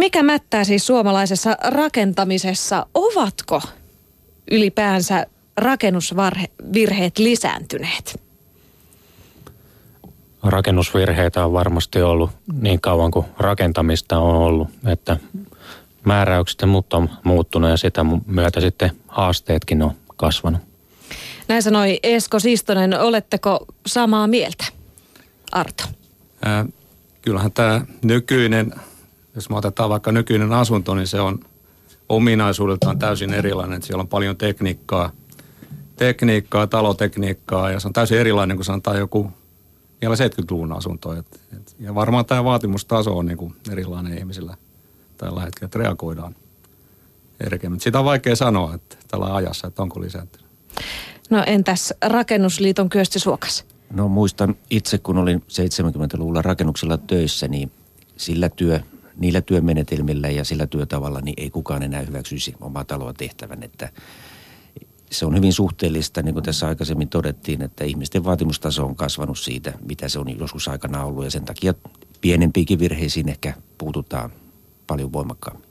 Mikä mättää siis suomalaisessa rakentamisessa? Ovatko ylipäänsä rakennusvirheet lisääntyneet? Rakennusvirheitä on varmasti ollut niin kauan kuin rakentamista on ollut, että määräykset mutta on muuttunut ja sitä myötä sitten haasteetkin on kasvanut. Näin sanoi Esko Sistonen. Oletteko samaa mieltä, Arto? Äh, kyllähän tämä nykyinen, jos me otetaan vaikka nykyinen asunto, niin se on ominaisuudeltaan täysin erilainen. Että siellä on paljon tekniikkaa, tekniikkaa, talotekniikkaa ja se on täysin erilainen kuin sanotaan joku vielä 70-luvun asunto. Et, et, ja varmaan tämä vaatimustaso on niinku erilainen ihmisillä tällä hetkellä, että reagoidaan erkeämmin. Sitä on vaikea sanoa että tällä ajassa, että onko lisääntynyt. No entäs Rakennusliiton Kyösti Suokas? No muistan itse, kun olin 70-luvulla rakennuksella töissä, niin sillä työ, niillä työmenetelmillä ja sillä työtavalla niin ei kukaan enää hyväksyisi omaa taloa tehtävän. Että se on hyvin suhteellista, niin kuin tässä aikaisemmin todettiin, että ihmisten vaatimustaso on kasvanut siitä, mitä se on joskus aikana ollut ja sen takia pienempiinkin virheisiin ehkä puututaan paljon voimakkaammin.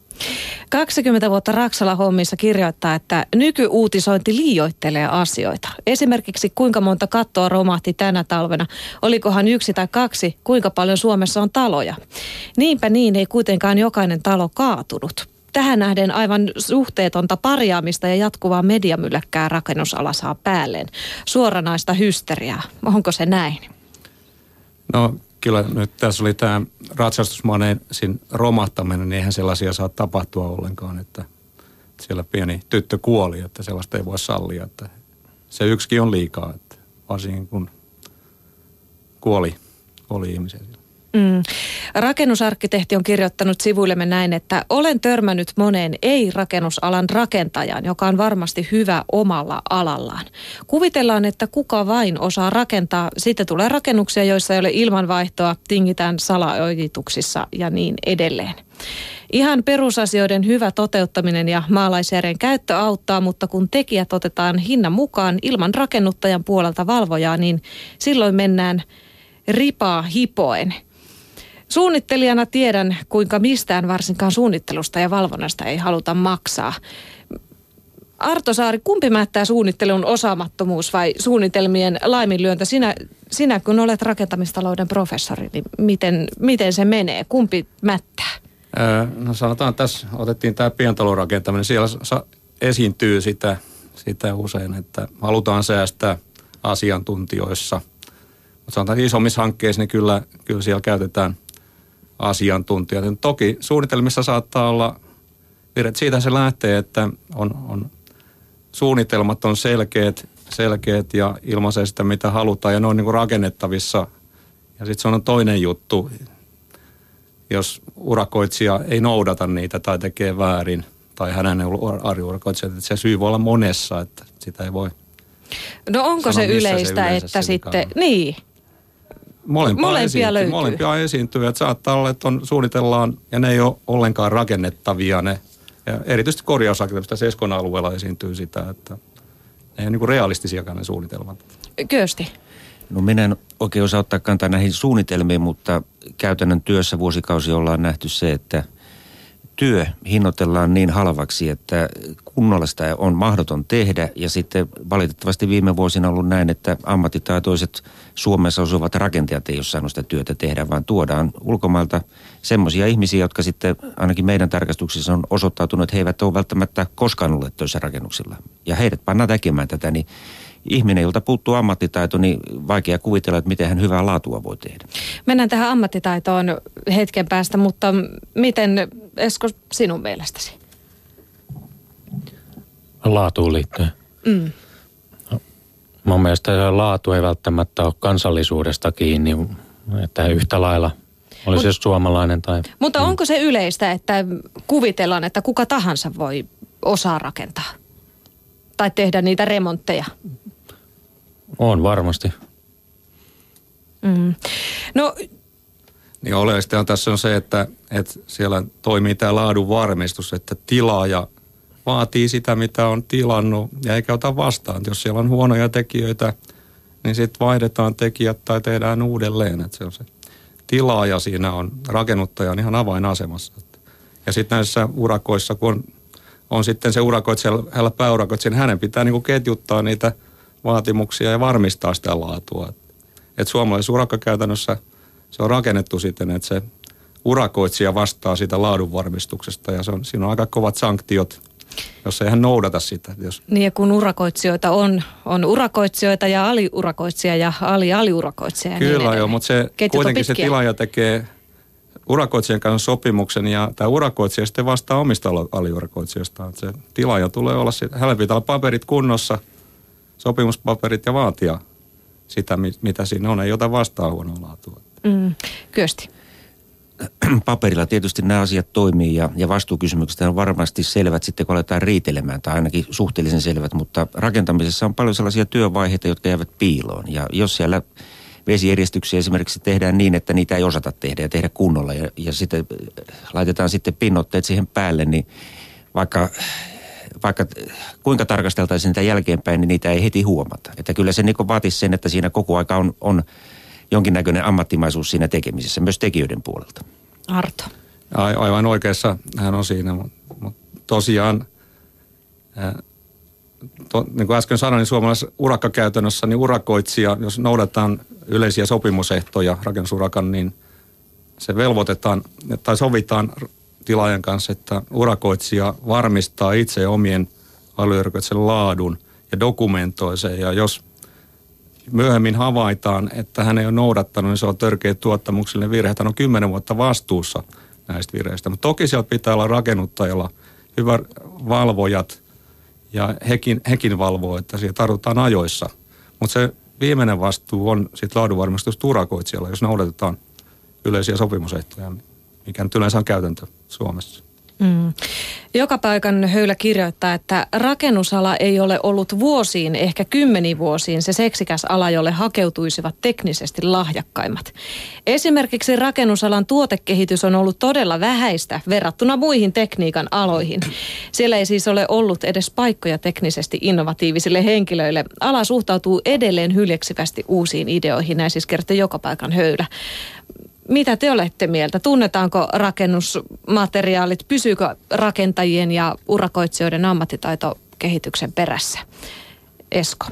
20 vuotta Raksala hommissa kirjoittaa, että nykyuutisointi liioittelee asioita. Esimerkiksi kuinka monta kattoa romahti tänä talvena, olikohan yksi tai kaksi, kuinka paljon Suomessa on taloja. Niinpä niin ei kuitenkaan jokainen talo kaatunut. Tähän nähden aivan suhteetonta parjaamista ja jatkuvaa mediamylläkkää rakennusala saa päälleen. Suoranaista hysteriaa. Onko se näin? No kyllä nyt tässä oli tämä ratsastusmaneesin romahtaminen, niin eihän sellaisia saa tapahtua ollenkaan, että siellä pieni tyttö kuoli, että sellaista ei voi sallia, että se yksikin on liikaa, että varsinkin kun kuoli, kuoli ihmisiä. Mm. Rakennusarkkitehti on kirjoittanut sivuillemme näin, että olen törmännyt moneen ei-rakennusalan rakentajan, joka on varmasti hyvä omalla alallaan. Kuvitellaan, että kuka vain osaa rakentaa. Sitten tulee rakennuksia, joissa ei ole ilmanvaihtoa, tingitään salaojituksissa ja niin edelleen. Ihan perusasioiden hyvä toteuttaminen ja maalaisjärjen käyttö auttaa, mutta kun tekijät otetaan hinnan mukaan ilman rakennuttajan puolelta valvojaa, niin silloin mennään ripaa hipoen – Suunnittelijana tiedän, kuinka mistään varsinkaan suunnittelusta ja valvonnasta ei haluta maksaa. Arto Saari, kumpi mättää suunnittelun osaamattomuus vai suunnitelmien laiminlyöntä? Sinä, sinä kun olet rakentamistalouden professori, niin miten, miten se menee? Kumpi mättää? No sanotaan, tässä otettiin tämä pientalorakentaminen. Siellä esiintyy sitä, sitä usein, että halutaan säästää asiantuntijoissa. Mutta sanotaan, että isommissa hankkeissa niin kyllä, kyllä siellä käytetään – asiantuntijat. Ja toki suunnitelmissa saattaa olla virheet. Siitä se lähtee, että on, on suunnitelmat on selkeät, selkeät ja ilmaisee sitä, mitä halutaan ja ne on niin kuin rakennettavissa. Ja sitten se on toinen juttu, jos urakoitsija ei noudata niitä tai tekee väärin tai hänen arjuurakoitsijat, että se syy voi olla monessa, että sitä ei voi No onko se yleistä, se että sitten, niin, Molempia, molempia esiintyy, löytyy. Molempia esiintyy, että saattaa olla, että on, suunnitellaan ja ne ei ole ollenkaan rakennettavia ne. Ja erityisesti korjausrakentamista Seskon alueella esiintyy sitä, että ne ei ole niin realistisiakaan ne suunnitelmat. Kösti. No minä en oikein osaa ottaa kantaa näihin suunnitelmiin, mutta käytännön työssä vuosikausi ollaan nähty se, että – työ hinnoitellaan niin halvaksi, että kunnolla sitä on mahdoton tehdä. Ja sitten valitettavasti viime vuosina on ollut näin, että ammattitaitoiset Suomessa osuvat rakentajat ei ole saanut sitä työtä tehdä, vaan tuodaan ulkomailta semmoisia ihmisiä, jotka sitten ainakin meidän tarkastuksissa on osoittautunut, että he eivät ole välttämättä koskaan olleet töissä rakennuksilla. Ja heidät pannaan tekemään tätä, niin ihminen, jolta puuttuu ammattitaito, niin vaikea kuvitella, että miten hän hyvää laatua voi tehdä. Mennään tähän ammattitaitoon hetken päästä, mutta miten Esko sinun mielestäsi? Laatuun liittyen. Mm. Mun mielestä laatu ei välttämättä ole kansallisuudesta kiinni, että yhtä lailla olisi Mut, suomalainen tai... Mutta mm. onko se yleistä, että kuvitellaan, että kuka tahansa voi osaa rakentaa? Tai tehdä niitä remontteja? On varmasti. Mm. No niin oleellista on tässä on se, että, että siellä toimii tämä laadun varmistus, että tilaaja vaatii sitä, mitä on tilannut ja eikä ota vastaan. Jos siellä on huonoja tekijöitä, niin sitten vaihdetaan tekijät tai tehdään uudelleen. Että se on se tilaaja siinä on, rakennuttaja on ihan avainasemassa. Ja sitten näissä urakoissa, kun on, on sitten se urakoitsijalla pääurakoitsija, niin hänen pitää niin kuin ketjuttaa niitä vaatimuksia ja varmistaa sitä laatua. Et suomalaisessa urakkakäytännössä se on rakennettu siten, että se urakoitsija vastaa sitä laadunvarmistuksesta ja se on, siinä on aika kovat sanktiot, jos ei hän noudata sitä. Jos... Niin ja kun urakoitsijoita on, on urakoitsijoita ja aliurakoitsija ja ali-aliurakoitsija. Niin Kyllä niin joo, mutta se, kuitenkin se tilaaja tekee urakoitsijan kanssa sopimuksen ja tämä urakoitsija sitten vastaa omista aliurakoitsijoistaan. Se tilaaja tulee olla, hänellä pitää olla paperit kunnossa, sopimuspaperit ja vaatia sitä, mitä siinä on. Ei ota vastaan huonoa laatua. Mm, kyösti. Paperilla tietysti nämä asiat toimii ja, ja vastuukysymykset on varmasti selvät sitten, kun aletaan riitelemään, tai ainakin suhteellisen selvät, mutta rakentamisessa on paljon sellaisia työvaiheita, jotka jäävät piiloon. Ja jos siellä vesijärjestyksiä esimerkiksi tehdään niin, että niitä ei osata tehdä ja tehdä kunnolla ja, ja sitten laitetaan sitten pinnotteet siihen päälle, niin vaikka vaikka kuinka tarkasteltaisiin niitä jälkeenpäin, niin niitä ei heti huomata. Että kyllä se niin vaatisi sen, että siinä koko aika on, on jonkinnäköinen ammattimaisuus siinä tekemisessä, myös tekijöiden puolelta. Arto. Aivan oikeassa hän on siinä, mutta tosiaan, to, niin kuin äsken sanoin, niin suomalaisessa urakkakäytännössä niin urakoitsija, jos noudatetaan yleisiä sopimusehtoja rakennusurakan, niin se velvoitetaan tai sovitaan tilaajan kanssa, että urakoitsija varmistaa itse omien alueurakoitsijan laadun ja dokumentoi sen. Ja jos myöhemmin havaitaan, että hän ei ole noudattanut, niin se on törkeä tuottamuksellinen virhe. Hän on kymmenen vuotta vastuussa näistä virheistä. Mutta toki sieltä pitää olla rakennuttajalla hyvä valvojat ja hekin, hekin valvoo, että siellä tarvitaan ajoissa. Mutta se viimeinen vastuu on sitten laadunvarmistus turakoitsijalla, jos noudatetaan yleisiä sopimusehtoja, mikä nyt yleensä on käytäntö Suomessa. Mm. Joka paikan höylä kirjoittaa, että rakennusala ei ole ollut vuosiin, ehkä kymmeniin vuosiin, se seksikäs ala, jolle hakeutuisivat teknisesti lahjakkaimmat. Esimerkiksi rakennusalan tuotekehitys on ollut todella vähäistä verrattuna muihin tekniikan aloihin. Siellä ei siis ole ollut edes paikkoja teknisesti innovatiivisille henkilöille. Ala suhtautuu edelleen hyljeksivästi uusiin ideoihin, näin siis kertoo joka paikan höylä. Mitä te olette mieltä? Tunnetaanko rakennusmateriaalit? Pysyykö rakentajien ja urakoitsijoiden ammattitaito kehityksen perässä? Esko.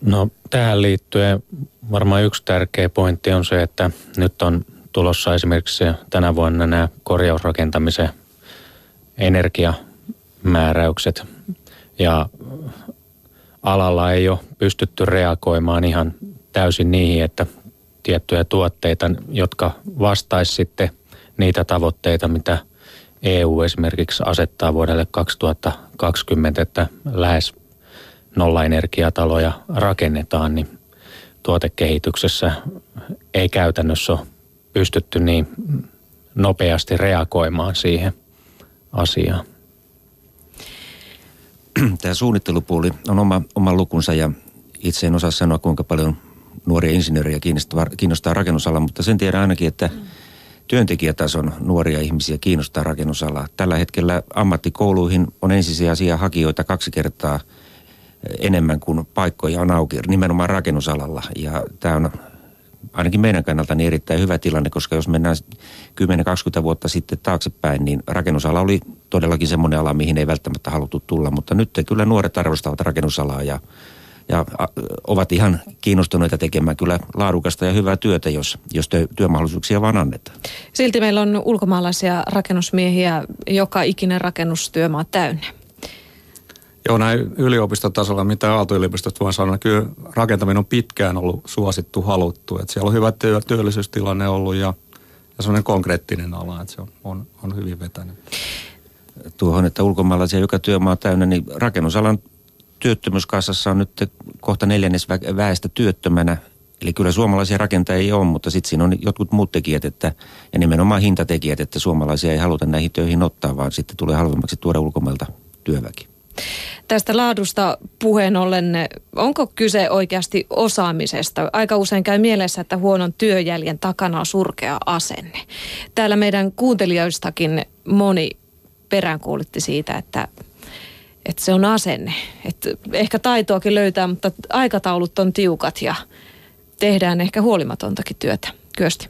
No tähän liittyen varmaan yksi tärkeä pointti on se, että nyt on tulossa esimerkiksi tänä vuonna nämä korjausrakentamisen energiamääräykset ja alalla ei ole pystytty reagoimaan ihan täysin niihin, että tiettyjä tuotteita, jotka vastaisi sitten niitä tavoitteita, mitä EU esimerkiksi asettaa vuodelle 2020, että lähes nollaenergiataloja rakennetaan, niin tuotekehityksessä ei käytännössä ole pystytty niin nopeasti reagoimaan siihen asiaan. Tämä suunnittelupuoli on oma, oma lukunsa ja itse en osaa sanoa kuinka paljon nuoria insinöörejä kiinnostaa, kiinnostaa rakennusala, mutta sen tiedän ainakin, että työntekijätason nuoria ihmisiä kiinnostaa rakennusala. Tällä hetkellä ammattikouluihin on ensisijaisia hakijoita kaksi kertaa enemmän kuin paikkoja on auki, nimenomaan rakennusalalla. Ja tämä on ainakin meidän kannalta niin erittäin hyvä tilanne, koska jos mennään 10-20 vuotta sitten taaksepäin, niin rakennusala oli todellakin semmoinen ala, mihin ei välttämättä haluttu tulla. Mutta nyt kyllä nuoret arvostavat rakennusalaa ja ja ovat ihan kiinnostuneita tekemään kyllä laadukasta ja hyvää työtä, jos, jos työmahdollisuuksia vaan annetaan. Silti meillä on ulkomaalaisia rakennusmiehiä joka ikinen rakennustyömaa täynnä. Joo, näin yliopistotasolla, mitä Aalto-yliopistot voi sanoa, kyllä rakentaminen on pitkään ollut suosittu, haluttu. Että siellä on hyvä työ, työllisyystilanne ollut ja, ja sellainen konkreettinen ala, että se on, on, on hyvin vetänyt. Tuohon, että ulkomaalaisia joka työmaa täynnä, niin rakennusalan työttömyyskassassa on nyt kohta neljännes väestä työttömänä. Eli kyllä suomalaisia rakentajia on, mutta sitten siinä on jotkut muut tekijät, että, ja nimenomaan hintatekijät, että suomalaisia ei haluta näihin töihin ottaa, vaan sitten tulee halvemmaksi tuoda ulkomailta työväki. Tästä laadusta puheen ollen, onko kyse oikeasti osaamisesta? Aika usein käy mielessä, että huonon työjäljen takana on surkea asenne. Täällä meidän kuuntelijoistakin moni peräänkuulitti siitä, että että se on asenne. Että ehkä taitoakin löytää, mutta aikataulut on tiukat ja tehdään ehkä huolimatontakin työtä. Kyösti.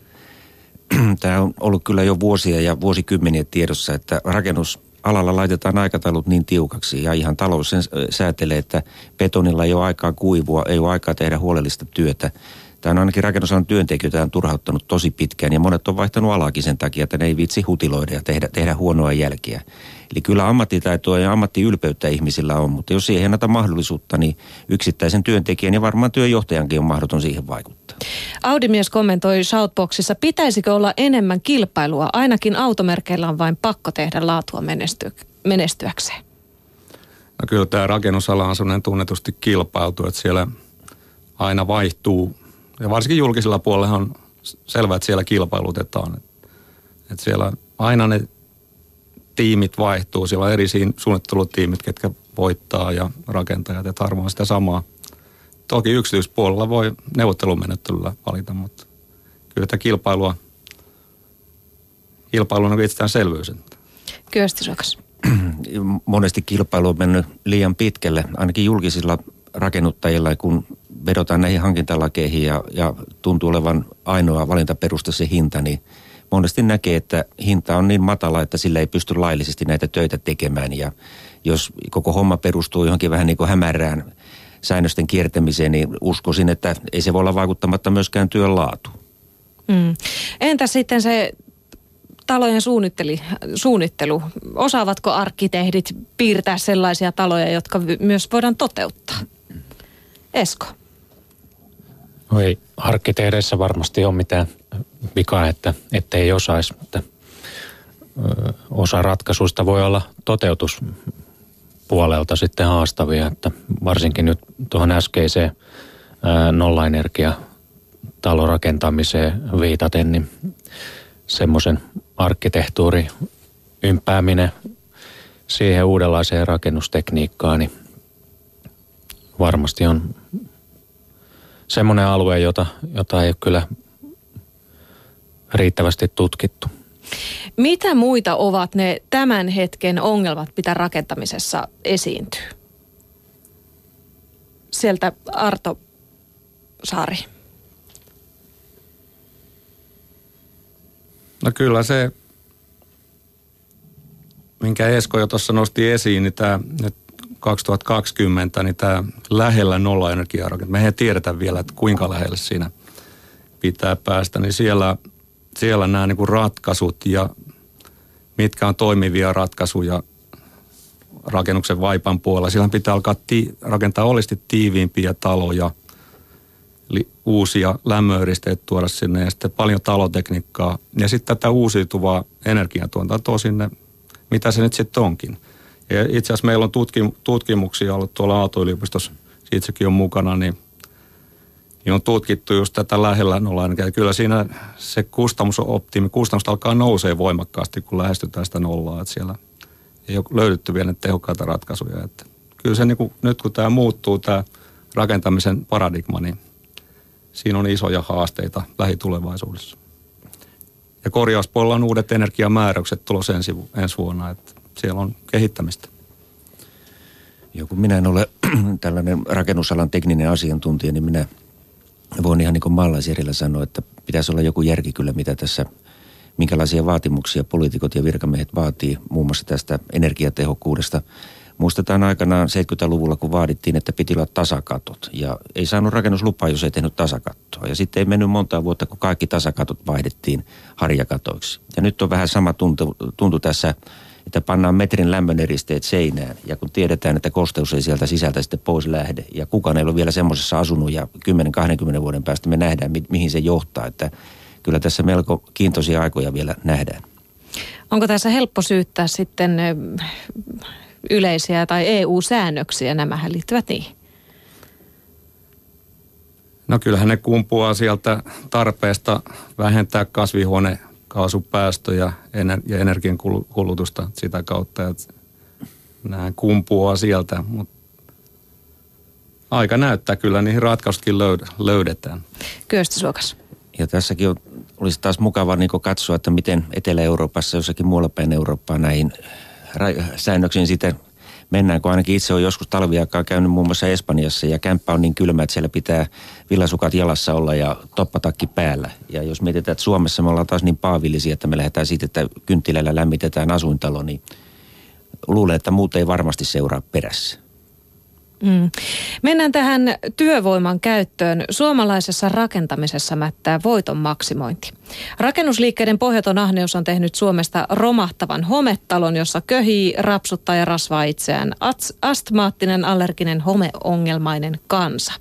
tämä on ollut kyllä jo vuosia ja vuosikymmeniä tiedossa, että rakennusalalla laitetaan aikataulut niin tiukaksi ja ihan talous sen säätelee, että betonilla ei ole aikaa kuivua, ei ole aikaa tehdä huolellista työtä. Tämä on ainakin rakennusalan työntekijöitä on turhauttanut tosi pitkään ja monet on vaihtanut alaakin sen takia, että ne ei vitsi hutiloida ja tehdä, tehdä huonoa jälkiä. Eli kyllä ammattitaitoa ja ammattiylpeyttä ihmisillä on, mutta jos siihen ei anneta mahdollisuutta, niin yksittäisen työntekijän ja varmaan työjohtajankin on mahdoton siihen vaikuttaa. Audimies kommentoi Shoutboxissa, pitäisikö olla enemmän kilpailua? Ainakin automerkeillä on vain pakko tehdä laatua menesty- menestyäkseen. No kyllä tämä rakennusala on sellainen tunnetusti kilpailtu, että siellä aina vaihtuu. Ja varsinkin julkisella puolella on selvää, että siellä kilpailutetaan. Että siellä aina ne tiimit vaihtuu. Siellä on eri suunnittelutiimit, ketkä voittaa ja rakentajat, että harvoin sitä samaa. Toki yksityispuolella voi neuvottelumenettelyllä valita, mutta kyllä tämä kilpailua, kilpailu on itsestäänselvyys. Kyöstisokas. Monesti kilpailu on mennyt liian pitkälle, ainakin julkisilla rakennuttajilla, kun vedotaan näihin hankintalakeihin ja, ja tuntuu olevan ainoa valintaperuste se hinta, niin – monesti näkee, että hinta on niin matala, että sillä ei pysty laillisesti näitä töitä tekemään. Ja jos koko homma perustuu johonkin vähän niin kuin hämärään säännösten kiertämiseen, niin uskoisin, että ei se voi olla vaikuttamatta myöskään työn laatu. Mm. Entä sitten se talojen suunnittelu? Osaavatko arkkitehdit piirtää sellaisia taloja, jotka myös voidaan toteuttaa? Esko? No ei arkkitehdeissä varmasti ole mitään vikaa, että, että ei osaisi. Ö, osa ratkaisuista voi olla toteutuspuolelta sitten haastavia, että varsinkin nyt tuohon äskeiseen nollaenergia talorakentamiseen viitaten, niin semmoisen arkkitehtuuri ympääminen siihen uudenlaiseen rakennustekniikkaan, niin varmasti on semmoinen alue, jota, jota ei ole kyllä riittävästi tutkittu. Mitä muita ovat ne tämän hetken ongelmat, mitä rakentamisessa esiintyy? Sieltä Arto Saari. No kyllä se, minkä Esko jo tuossa nosti esiin, niin tämä nyt 2020, niin tämä lähellä nollaenergiarakentamista, me ei tiedetä vielä, että kuinka lähelle siinä pitää päästä, niin siellä, siellä nämä niin kuin ratkaisut ja mitkä on toimivia ratkaisuja rakennuksen vaipan puolella. Siellä pitää alkaa ti- rakentaa olisti tiiviimpiä taloja, li- uusia lämmöyristeitä tuoda sinne ja sitten paljon talotekniikkaa. Ja sitten tätä uusiutuvaa energiantuotantoa sinne, mitä se nyt sitten onkin. Ja itse asiassa meillä on tutkim, tutkimuksia ollut tuolla Aalto-yliopistossa, itsekin on mukana, niin, niin on tutkittu just tätä lähellä nollaa. Ja kyllä siinä se kustannusoptimi, kustannus alkaa nousee voimakkaasti, kun lähestytään sitä nollaa. Että siellä ei ole löydetty vielä tehokkaita ratkaisuja. Että kyllä se niin kuin, nyt kun tämä muuttuu, tämä rakentamisen paradigma, niin siinä on isoja haasteita lähitulevaisuudessa. Ja korjauspuolella on uudet energiamääräykset tulossa ensi, ensi vuonna. Että siellä on kehittämistä. Joo, kun minä en ole tällainen rakennusalan tekninen asiantuntija, niin minä voin ihan niin kuin maalaisjärjellä sanoa, että pitäisi olla joku järki kyllä, mitä tässä, minkälaisia vaatimuksia poliitikot ja virkamiehet vaatii muun muassa tästä energiatehokkuudesta. Muistetaan aikanaan 70-luvulla, kun vaadittiin, että piti olla tasakatot. Ja ei saanut rakennuslupaa, jos ei tehnyt tasakattoa. Ja sitten ei mennyt monta vuotta, kun kaikki tasakatot vaihdettiin harjakatoiksi. Ja nyt on vähän sama tuntu, tuntu tässä että pannaan metrin lämmöneristeet seinään ja kun tiedetään, että kosteus ei sieltä sisältä sitten pois lähde ja kukaan ei ole vielä semmoisessa asunut ja 10-20 vuoden päästä me nähdään, mi- mihin se johtaa, että kyllä tässä melko kiintoisia aikoja vielä nähdään. Onko tässä helppo syyttää sitten yleisiä tai EU-säännöksiä, nämähän liittyvät niihin? No kyllähän ne kumpuaa sieltä tarpeesta vähentää kasvihuone kaasupäästöjä ja energian kulutusta sitä kautta, että nämä kumpuaa sieltä, mutta aika näyttää kyllä, niihin ratkaisutkin löydetään. Kyöstösuokas. Ja tässäkin on, olisi taas mukava niin katsoa, että miten Etelä-Euroopassa, jossakin muualla päin Eurooppaa näihin säännöksiin sitten mennään, kun ainakin itse on joskus talviaikaa käynyt muun muassa Espanjassa ja kämppä on niin kylmä, että siellä pitää villasukat jalassa olla ja toppatakki päällä. Ja jos mietitään, että Suomessa me ollaan taas niin paavillisia, että me lähdetään siitä, että kynttilällä lämmitetään asuintalo, niin luulen, että muut ei varmasti seuraa perässä. Mm. Mennään tähän työvoiman käyttöön. Suomalaisessa rakentamisessa mättää voiton maksimointi. Rakennusliikkeiden pohjaton ahneus on tehnyt Suomesta romahtavan hometalon, jossa köhii, rapsuttaa ja rasvaa itseään astmaattinen, allerginen, homeongelmainen kansa.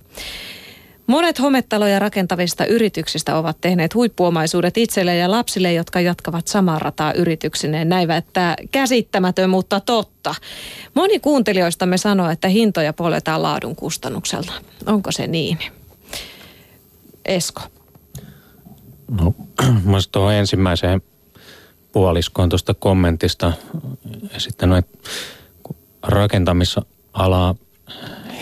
Monet hometaloja rakentavista yrityksistä ovat tehneet huippuomaisuudet itselle ja lapsille, jotka jatkavat samaa rataa yrityksineen. että käsittämätön, mutta totta. Moni kuuntelijoistamme sanoo, että hintoja poljetaan laadun kustannuksella. Onko se niin? Esko. No, mä tuohon ensimmäiseen puoliskoon tuosta kommentista esittänyt, että rakentamisalaa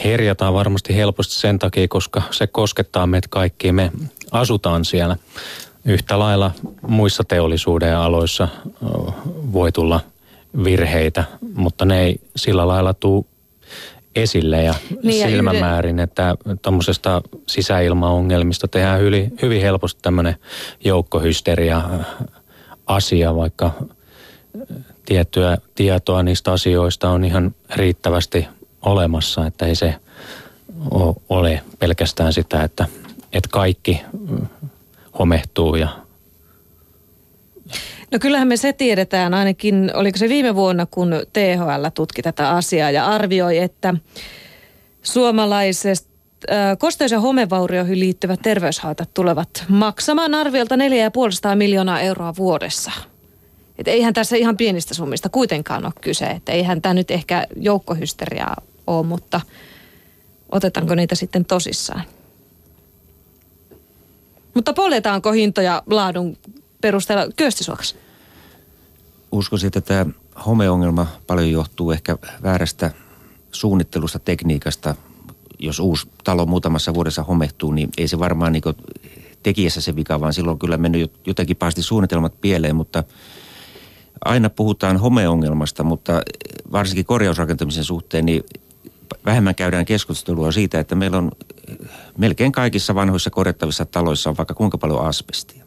herjataan varmasti helposti sen takia, koska se koskettaa meitä kaikki. Me asutaan siellä. Yhtä lailla muissa teollisuuden aloissa voi tulla virheitä, mutta ne ei sillä lailla tule esille ja niin silmämäärin, ja että tuommoisesta sisäilmaongelmista tehdään hyvin, hyvin helposti tämmöinen joukkohysteria asia, vaikka tiettyä tietoa niistä asioista on ihan riittävästi olemassa, että ei se ole pelkästään sitä, että, että kaikki homehtuu ja No kyllähän me se tiedetään, ainakin oliko se viime vuonna, kun THL tutki tätä asiaa ja arvioi, että suomalaisesta kosteus- ja homevaurioihin liittyvät terveyshaitat tulevat maksamaan arviolta 4,5 miljoonaa euroa vuodessa. Et eihän tässä ihan pienistä summista kuitenkaan ole kyse, että eihän tämä nyt ehkä joukkohysteriaa ole, mutta otetaanko niitä sitten tosissaan? Mutta poljetaanko hintoja laadun perusteella köystisuokas? Uskoisin, että tämä homeongelma paljon johtuu ehkä väärästä suunnittelusta, tekniikasta. Jos uusi talo muutamassa vuodessa homehtuu, niin ei se varmaan niin tekijässä se vika, vaan silloin kyllä mennyt jotenkin pahasti suunnitelmat pieleen, mutta aina puhutaan homeongelmasta, mutta varsinkin korjausrakentamisen suhteen, niin vähemmän käydään keskustelua siitä, että meillä on melkein kaikissa vanhoissa korjattavissa taloissa on vaikka kuinka paljon asbestia.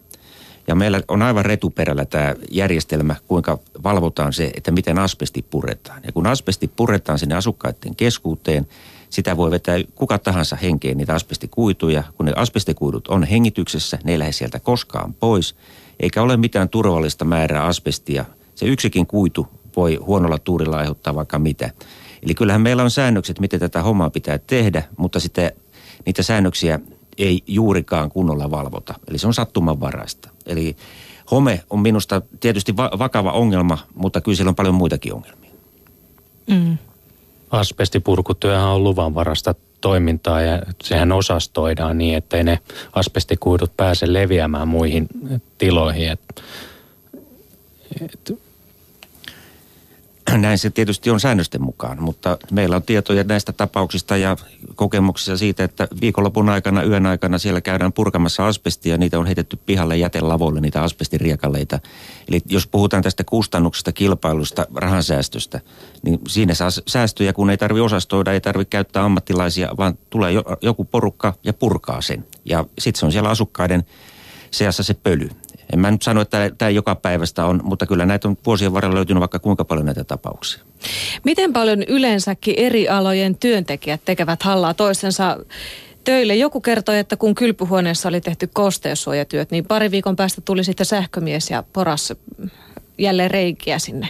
Ja meillä on aivan retuperällä tämä järjestelmä, kuinka valvotaan se, että miten asbesti puretaan. Ja kun asbesti puretaan sinne asukkaiden keskuuteen, sitä voi vetää kuka tahansa henkeen niitä asbestikuituja. Kun ne asbestikuidut on hengityksessä, ne ei lähde sieltä koskaan pois. Eikä ole mitään turvallista määrää asbestia. Se yksikin kuitu voi huonolla tuurilla aiheuttaa vaikka mitä. Eli kyllähän meillä on säännökset, miten tätä hommaa pitää tehdä, mutta sitten niitä säännöksiä ei juurikaan kunnolla valvota. Eli se on sattumanvaraista. Eli home on minusta tietysti va- vakava ongelma, mutta kyllä siellä on paljon muitakin ongelmia. Mm. Asbestipurkutyöhän on luvanvarasta toimintaa ja sehän osastoidaan niin, ettei ne asbestikuidut pääse leviämään muihin tiloihin. Et, et näin se tietysti on säännösten mukaan, mutta meillä on tietoja näistä tapauksista ja kokemuksista siitä, että viikonlopun aikana, yön aikana siellä käydään purkamassa asbestia, niitä on heitetty pihalle jätelavoille, niitä asbestiriekaleita. Eli jos puhutaan tästä kustannuksesta, kilpailusta, rahansäästöstä, niin siinä saa säästöjä, kun ei tarvi osastoida, ei tarvi käyttää ammattilaisia, vaan tulee joku porukka ja purkaa sen. Ja sitten se on siellä asukkaiden seassa se pöly. En mä nyt sano, että tämä joka päivästä on, mutta kyllä näitä on vuosien varrella löytynyt vaikka kuinka paljon näitä tapauksia. Miten paljon yleensäkin eri alojen työntekijät tekevät hallaa toistensa töille? Joku kertoi, että kun kylpyhuoneessa oli tehty kosteussuojatyöt, niin pari viikon päästä tuli sitten sähkömies ja poras jälleen reikiä sinne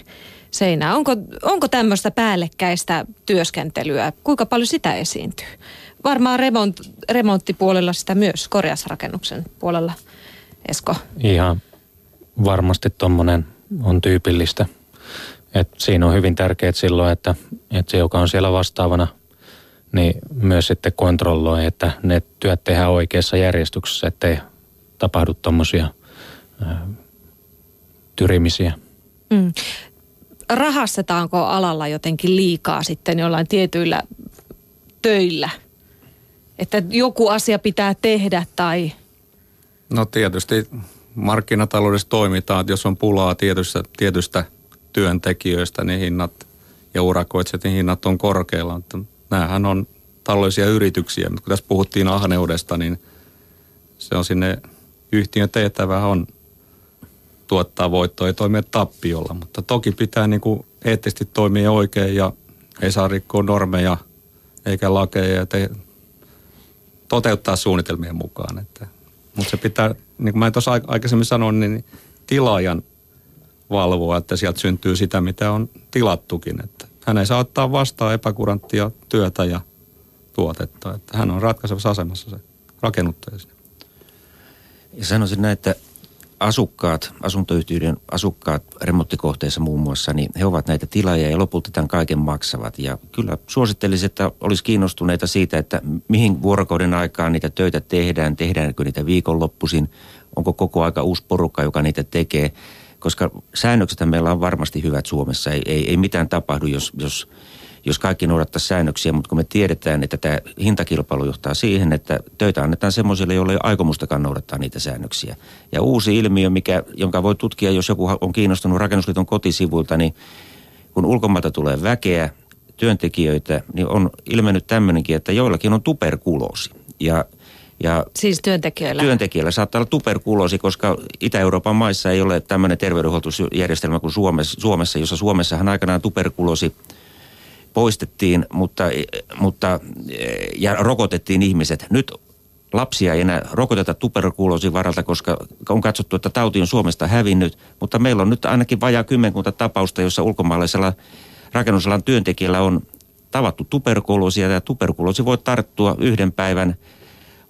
seinään. Onko, onko tämmöistä päällekkäistä työskentelyä? Kuinka paljon sitä esiintyy? Varmaan remont, remonttipuolella sitä myös, korjausrakennuksen puolella – Esko? Ihan varmasti tuommoinen on tyypillistä. Et siinä on hyvin tärkeää silloin, että, että se, joka on siellä vastaavana, niin myös sitten kontrolloi, että ne työt tehdään oikeassa järjestyksessä, ettei tapahdu tuommoisia tyrimisiä. Mm. Rahastetaanko alalla jotenkin liikaa sitten jollain tietyillä töillä? Että joku asia pitää tehdä tai – No tietysti markkinataloudessa toimitaan, että jos on pulaa tietystä, tietystä työntekijöistä, niin hinnat ja urakoitsijoiden hinnat on korkealla. Mutta näähän on taloudellisia yrityksiä, mutta kun tässä puhuttiin ahneudesta, niin se on sinne yhtiön tehtävä on tuottaa voittoa ja toimia tappiolla. Mutta toki pitää niin kuin eettisesti toimia oikein ja ei saa rikkoa normeja eikä lakeja ja te, toteuttaa suunnitelmien mukaan. Että, mutta se pitää, niin kuin mä tuossa aikaisemmin sanoin, niin tilaajan valvoa, että sieltä syntyy sitä, mitä on tilattukin. Että hän ei saa ottaa vastaan epäkuranttia työtä ja tuotetta. Että hän on ratkaisevassa asemassa se rakennuttaja. Ja sanoisin näin, että asukkaat, asuntoyhtiöiden asukkaat remonttikohteissa muun muassa, niin he ovat näitä tilaajia ja lopulta tämän kaiken maksavat. Ja kyllä suosittelisin, että olisi kiinnostuneita siitä, että mihin vuorokauden aikaan niitä töitä tehdään, tehdäänkö niitä viikonloppuisin, onko koko aika uusi porukka, joka niitä tekee. Koska säännökset meillä on varmasti hyvät Suomessa, ei, ei, ei mitään tapahdu, jos, jos jos kaikki noudattaa säännöksiä, mutta kun me tiedetään, että tämä hintakilpailu johtaa siihen, että töitä annetaan semmoisille, joille ei ole aikomustakaan noudattaa niitä säännöksiä. Ja uusi ilmiö, mikä, jonka voi tutkia, jos joku on kiinnostunut Rakennusliiton kotisivuilta, niin kun ulkomailta tulee väkeä, työntekijöitä, niin on ilmennyt tämmöinenkin, että joillakin on tuberkuloosi. Ja ja siis työntekijöillä? Työntekijöillä saattaa olla tuberkuloosi, koska Itä-Euroopan maissa ei ole tämmöinen terveydenhuoltojärjestelmä kuin Suomessa, Suomessa jossa Suomessahan aikanaan tuberkuloosi poistettiin, mutta, mutta ja rokotettiin ihmiset. Nyt lapsia ei enää rokoteta tuberkuloosin varalta, koska on katsottu, että tauti on Suomesta hävinnyt, mutta meillä on nyt ainakin vajaa kymmenkunta tapausta, jossa ulkomaalaisella rakennusalan työntekijällä on tavattu tuberkuloosia ja tuberkuloosi voi tarttua yhden päivän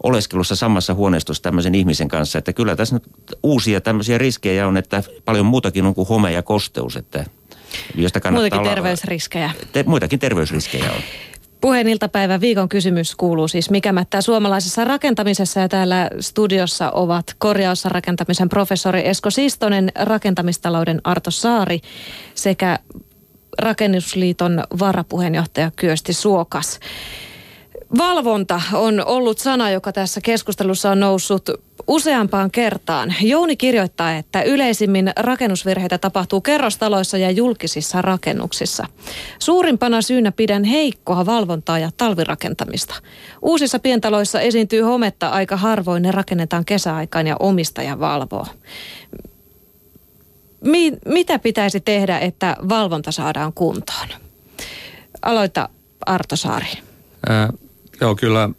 oleskelussa samassa huoneistossa tämmöisen ihmisen kanssa. Että kyllä tässä nyt uusia tämmöisiä riskejä on, että paljon muutakin on kuin home ja kosteus, että josta kannattaa Muitakin olla, terveysriskejä. Te, muitakin terveysriskejä on. Puheen iltapäivän viikon kysymys kuuluu siis mikä mättää suomalaisessa rakentamisessa ja täällä studiossa ovat korjausrakentamisen professori Esko Sistonen, rakentamistalouden Arto Saari sekä Rakennusliiton varapuheenjohtaja Kyösti Suokas. Valvonta on ollut sana, joka tässä keskustelussa on noussut useampaan kertaan. Jouni kirjoittaa, että yleisimmin rakennusvirheitä tapahtuu kerrostaloissa ja julkisissa rakennuksissa. Suurimpana syynä pidän heikkoa valvontaa ja talvirakentamista. Uusissa pientaloissa esiintyy hometta aika harvoin, ne rakennetaan kesäaikaan ja omistaja valvoo. Mi- mitä pitäisi tehdä, että valvonta saadaan kuntoon? Aloita Arto Saari. Ää, joo, kyllä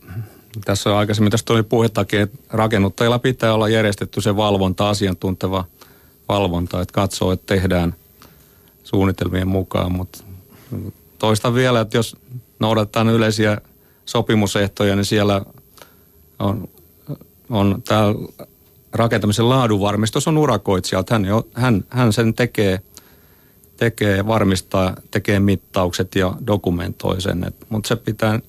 tässä on aikaisemmin tästä oli puhettakin, että rakennuttajilla pitää olla järjestetty se valvonta, asiantunteva valvonta, että katsoo, että tehdään suunnitelmien mukaan, mutta toistan vielä, että jos noudatetaan yleisiä sopimusehtoja, niin siellä on, on tämä rakentamisen laadunvarmistus on urakoitsijalta. Hän, jo, hän, hän sen tekee, tekee, varmistaa, tekee mittaukset ja dokumentoi sen. Mutta se pitää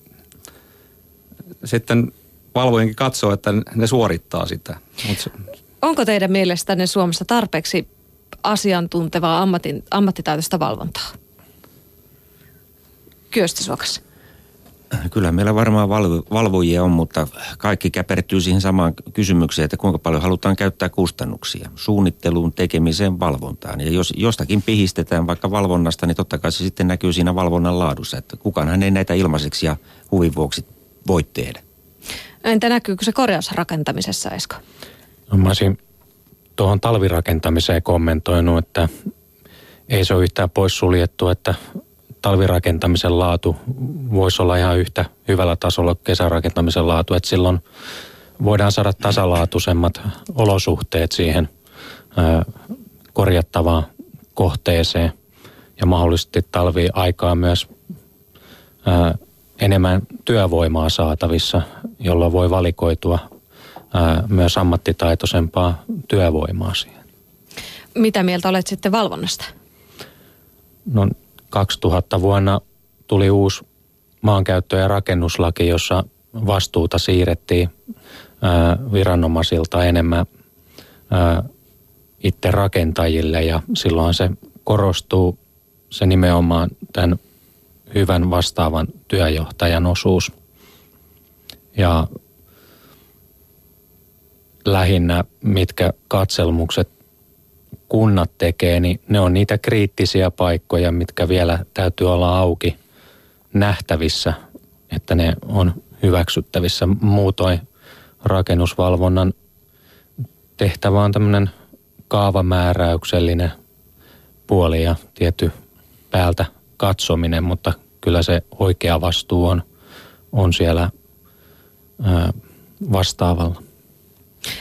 sitten valvojenkin katsoo, että ne suorittaa sitä. Mut Onko teidän mielestänne Suomessa tarpeeksi asiantuntevaa ammatin, ammattitaitoista valvontaa? Kyösti Suokas. Kyllä meillä varmaan valvojia on, mutta kaikki käpertyy siihen samaan kysymykseen, että kuinka paljon halutaan käyttää kustannuksia suunnitteluun, tekemiseen, valvontaan. Ja jos jostakin pihistetään vaikka valvonnasta, niin totta kai se sitten näkyy siinä valvonnan laadussa, että kukaan ei näitä ilmaiseksi ja huvin vuoksi voi tehdä. Entä näkyykö se korjausrakentamisessa, Esko? No, mä olisin tuohon talvirakentamiseen kommentoinut, että ei se ole yhtään poissuljettu, että talvirakentamisen laatu voisi olla ihan yhtä hyvällä tasolla kesärakentamisen laatu, että silloin voidaan saada tasalaatuisemmat olosuhteet siihen korjattavaan kohteeseen ja mahdollisesti talviaikaa myös enemmän työvoimaa saatavissa, jolloin voi valikoitua ää, myös ammattitaitoisempaa työvoimaa siihen. Mitä mieltä olet sitten valvonnasta? No 2000 vuonna tuli uusi maankäyttö- ja rakennuslaki, jossa vastuuta siirrettiin ää, viranomaisilta enemmän ää, itse rakentajille ja silloin se korostuu se nimenomaan tämän hyvän vastaavan työjohtajan osuus. Ja lähinnä mitkä katselmukset kunnat tekee, niin ne on niitä kriittisiä paikkoja, mitkä vielä täytyy olla auki nähtävissä, että ne on hyväksyttävissä. Muutoin rakennusvalvonnan tehtävä on tämmöinen kaavamääräyksellinen puoli ja tietty päältä katsominen, mutta kyllä se oikea vastuu on, on siellä ää, vastaavalla.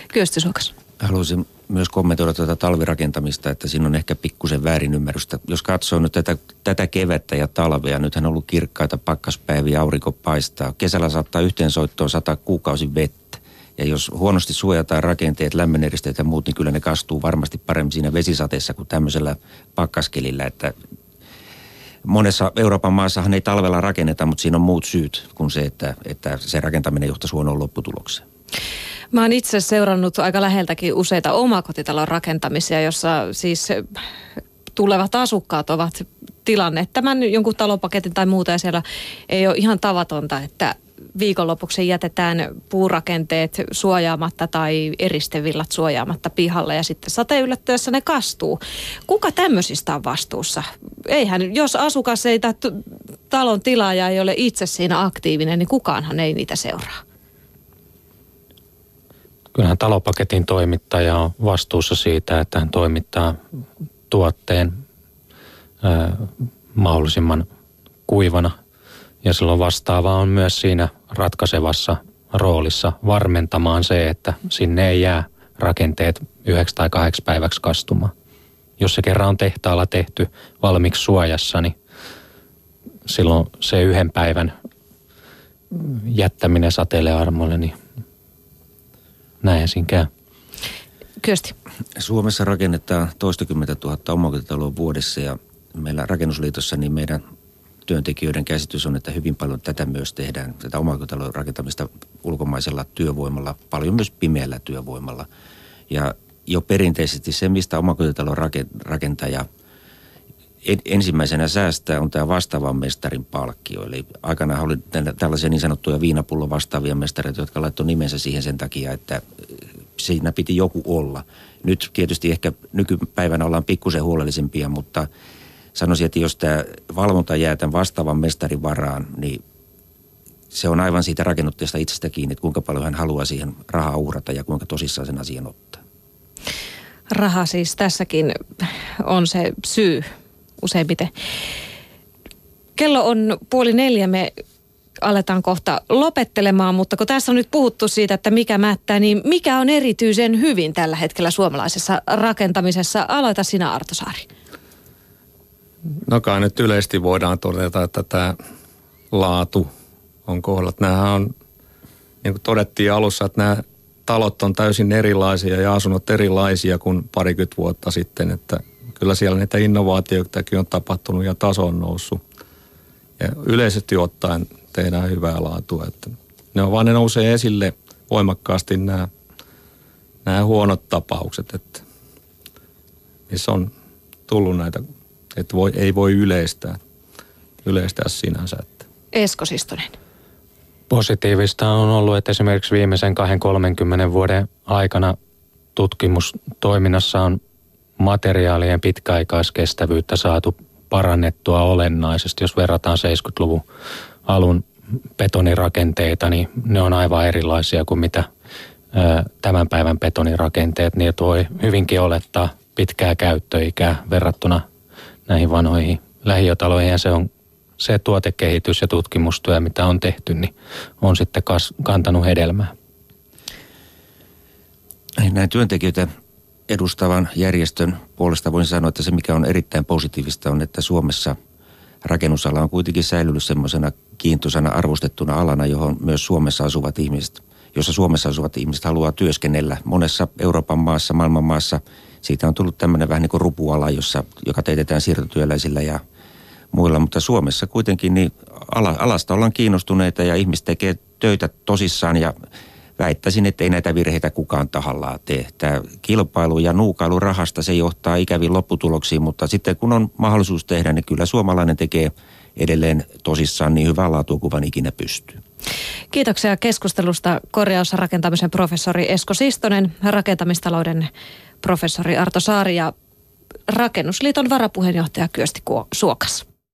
Kyösti Suokas. Haluaisin myös kommentoida tätä talvirakentamista, että siinä on ehkä pikkusen väärinymmärrystä. Jos katsoo nyt tätä, tätä kevättä ja talvea, nythän on ollut kirkkaita pakkaspäiviä, aurinko paistaa. Kesällä saattaa yhteensoittoon sata kuukausi vettä. Ja jos huonosti suojataan rakenteet, lämmöneristeet ja muut, niin kyllä ne kastuu varmasti paremmin siinä vesisateessa kuin tämmöisellä pakkaskelillä. Että monessa Euroopan maassahan ei talvella rakenneta, mutta siinä on muut syyt kuin se, että, että se rakentaminen johtaisi huonoon lopputulokseen. Mä oon itse seurannut aika läheltäkin useita omakotitalon rakentamisia, jossa siis tulevat asukkaat ovat tilanneet tämän jonkun talopaketin tai muuta ja siellä ei ole ihan tavatonta, että viikonlopuksi jätetään puurakenteet suojaamatta tai eristevillat suojaamatta pihalle ja sitten sateen yllättäessä ne kastuu. Kuka tämmöisistä on vastuussa? Eihän, jos asukas ei talon tilaaja ei ole itse siinä aktiivinen, niin kukaanhan ei niitä seuraa. Kyllähän talopaketin toimittaja on vastuussa siitä, että hän toimittaa tuotteen ää, mahdollisimman kuivana. Ja silloin vastaava on myös siinä ratkaisevassa roolissa varmentamaan se, että sinne ei jää rakenteet yhdeksi tai kahdeksi päiväksi kastumaan. Jos se kerran on tehtaalla tehty valmiiksi suojassa, niin silloin se yhden päivän jättäminen sateelle armoille, niin näin siinä käy. Kyösti. Suomessa rakennetaan toistakymmentä tuhatta omakotitaloa vuodessa ja meillä rakennusliitossa niin meidän työntekijöiden käsitys on, että hyvin paljon tätä myös tehdään, tätä omakotitalon rakentamista ulkomaisella työvoimalla, paljon myös pimeällä työvoimalla. Ja jo perinteisesti se, mistä omakotitalon rakentaja ensimmäisenä säästää, on tämä vastaavan mestarin palkkio. Eli aikanaan oli tällaisia niin sanottuja viinapullon vastaavia mestareita, jotka laittoi nimensä siihen sen takia, että siinä piti joku olla. Nyt tietysti ehkä nykypäivänä ollaan pikkusen huolellisempia, mutta sanoisin, että jos tämä valvonta jää tämän vastaavan mestarin varaan, niin se on aivan siitä rakennuttajasta itsestä kiinni, että kuinka paljon hän haluaa siihen rahaa uhrata ja kuinka tosissaan sen asian ottaa. Raha siis tässäkin on se syy useimmiten. Kello on puoli neljä, me aletaan kohta lopettelemaan, mutta kun tässä on nyt puhuttu siitä, että mikä mättää, niin mikä on erityisen hyvin tällä hetkellä suomalaisessa rakentamisessa? Aloita sinä Arto Saari. No kai nyt yleisesti voidaan todeta, että tämä laatu on kohdalla. Nämähän on, niin kuin todettiin alussa, että nämä talot on täysin erilaisia ja asunnot erilaisia kuin parikymmentä vuotta sitten, että kyllä siellä niitä innovaatioitakin on tapahtunut ja taso on noussut. Ja yleisesti ottaen tehdään hyvää laatua. Että ne on vaan ne nousee esille voimakkaasti nämä, nämä huonot tapaukset, että missä on tullut näitä, että voi, ei voi yleistää, yleistää sinänsä. Että. Esko Sistonen. Positiivista on ollut, että esimerkiksi viimeisen 2-30 vuoden aikana tutkimustoiminnassa on materiaalien pitkäaikaiskestävyyttä saatu parannettua olennaisesti. Jos verrataan 70-luvun alun betonirakenteita, niin ne on aivan erilaisia kuin mitä tämän päivän betonirakenteet. Niitä voi hyvinkin olettaa pitkää käyttöikää verrattuna näihin vanhoihin lähiötaloihin. Ja se on se tuotekehitys ja tutkimustyö, mitä on tehty, niin on sitten kas, kantanut hedelmää. Näin työntekijöitä edustavan järjestön puolesta voin sanoa, että se mikä on erittäin positiivista on, että Suomessa rakennusala on kuitenkin säilynyt semmoisena kiintoisena arvostettuna alana, johon myös Suomessa asuvat ihmiset, jossa Suomessa asuvat ihmiset haluaa työskennellä. Monessa Euroopan maassa, maailman maassa siitä on tullut tämmöinen vähän niin kuin rupuala, jossa, joka teetetään siirtotyöläisillä ja muilla, mutta Suomessa kuitenkin niin ala, alasta ollaan kiinnostuneita ja ihmiset tekee töitä tosissaan ja väittäisin, että ei näitä virheitä kukaan tahallaan tee. Tämä kilpailu ja nuukailu rahasta, se johtaa ikäviin lopputuloksiin, mutta sitten kun on mahdollisuus tehdä, niin kyllä suomalainen tekee edelleen tosissaan niin hyvää laatua kuin ikinä pystyy. Kiitoksia keskustelusta korjausrakentamisen professori Esko Sistonen, rakentamistalouden professori Arto Saari ja Rakennusliiton varapuheenjohtaja Kyösti Suokas.